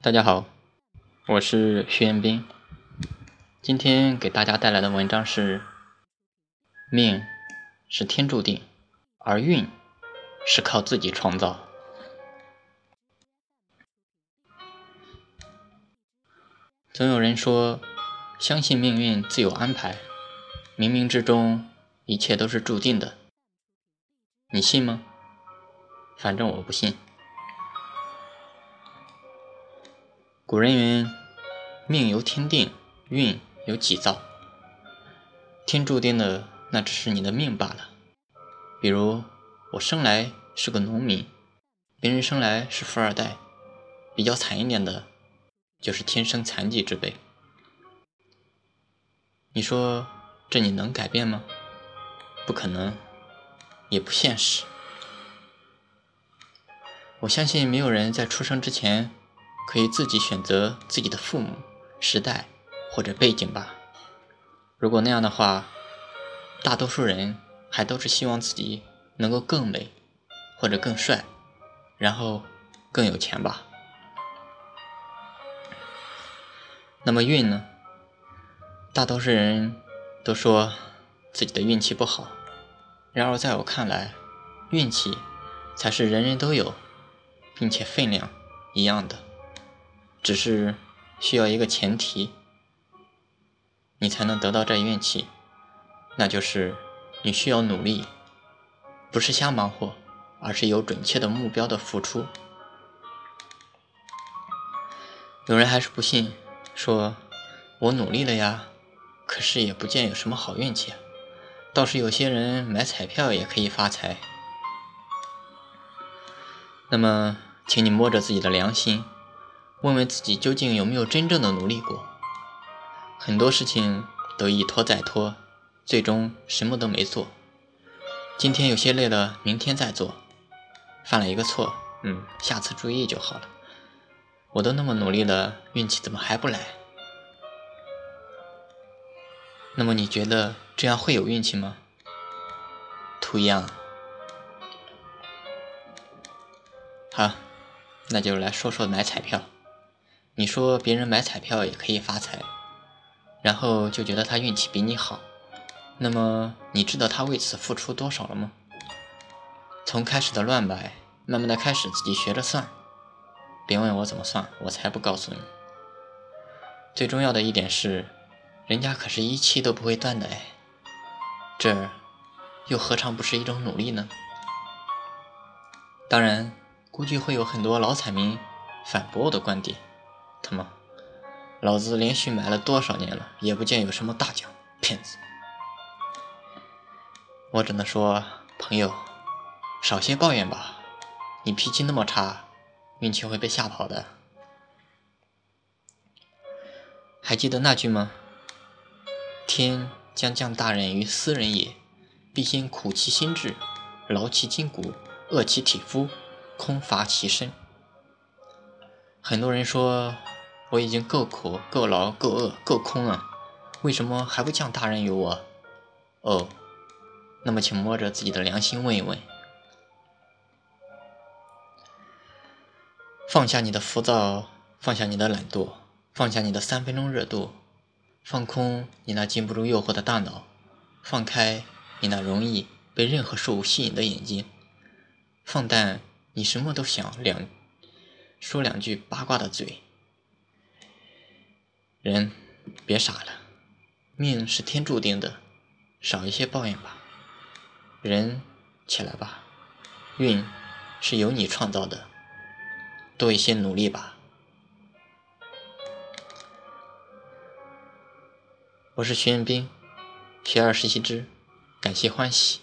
大家好，我是徐彦斌。今天给大家带来的文章是：命是天注定，而运是靠自己创造。总有人说，相信命运自有安排，冥冥之中一切都是注定的。你信吗？反正我不信。古人云：“命由天定，运由己造。”天注定的那只是你的命罢了。比如我生来是个农民，别人生来是富二代，比较惨一点的，就是天生残疾之辈。你说这你能改变吗？不可能，也不现实。我相信没有人在出生之前。可以自己选择自己的父母、时代或者背景吧。如果那样的话，大多数人还都是希望自己能够更美，或者更帅，然后更有钱吧。那么运呢？大多数人都说自己的运气不好。然而在我看来，运气才是人人都有，并且分量一样的。只是需要一个前提，你才能得到这运气，那就是你需要努力，不是瞎忙活，而是有准确的目标的付出。有人还是不信，说我努力了呀，可是也不见有什么好运气啊，倒是有些人买彩票也可以发财。那么，请你摸着自己的良心。问问自己究竟有没有真正的努力过？很多事情都一拖再拖，最终什么都没做。今天有些累了，明天再做。犯了一个错，嗯，下次注意就好了。我都那么努力了，运气怎么还不来？那么你觉得这样会有运气吗？图一样。好，那就来说说买彩票。你说别人买彩票也可以发财，然后就觉得他运气比你好，那么你知道他为此付出多少了吗？从开始的乱买，慢慢的开始自己学着算，别问我怎么算，我才不告诉你。最重要的一点是，人家可是一期都不会断的哎，这又何尝不是一种努力呢？当然，估计会有很多老彩民反驳我的观点。他妈，老子连续买了多少年了，也不见有什么大奖，骗子！我只能说，朋友，少些抱怨吧。你脾气那么差，运气会被吓跑的。还记得那句吗？天将降大任于斯人也，必先苦其心志，劳其筋骨，饿其体肤，空乏其身。很多人说。我已经够苦、够劳、够饿、够空了，为什么还不降大任于我？哦，那么请摸着自己的良心问一问，放下你的浮躁，放下你的懒惰，放下你的三分钟热度，放空你那禁不住诱惑的大脑，放开你那容易被任何事物吸引的眼睛，放淡你什么都想两说两句八卦的嘴。人，别傻了，命是天注定的，少一些抱怨吧。人，起来吧，运是由你创造的，多一些努力吧。我是徐彦斌，学而时习之，感谢欢喜。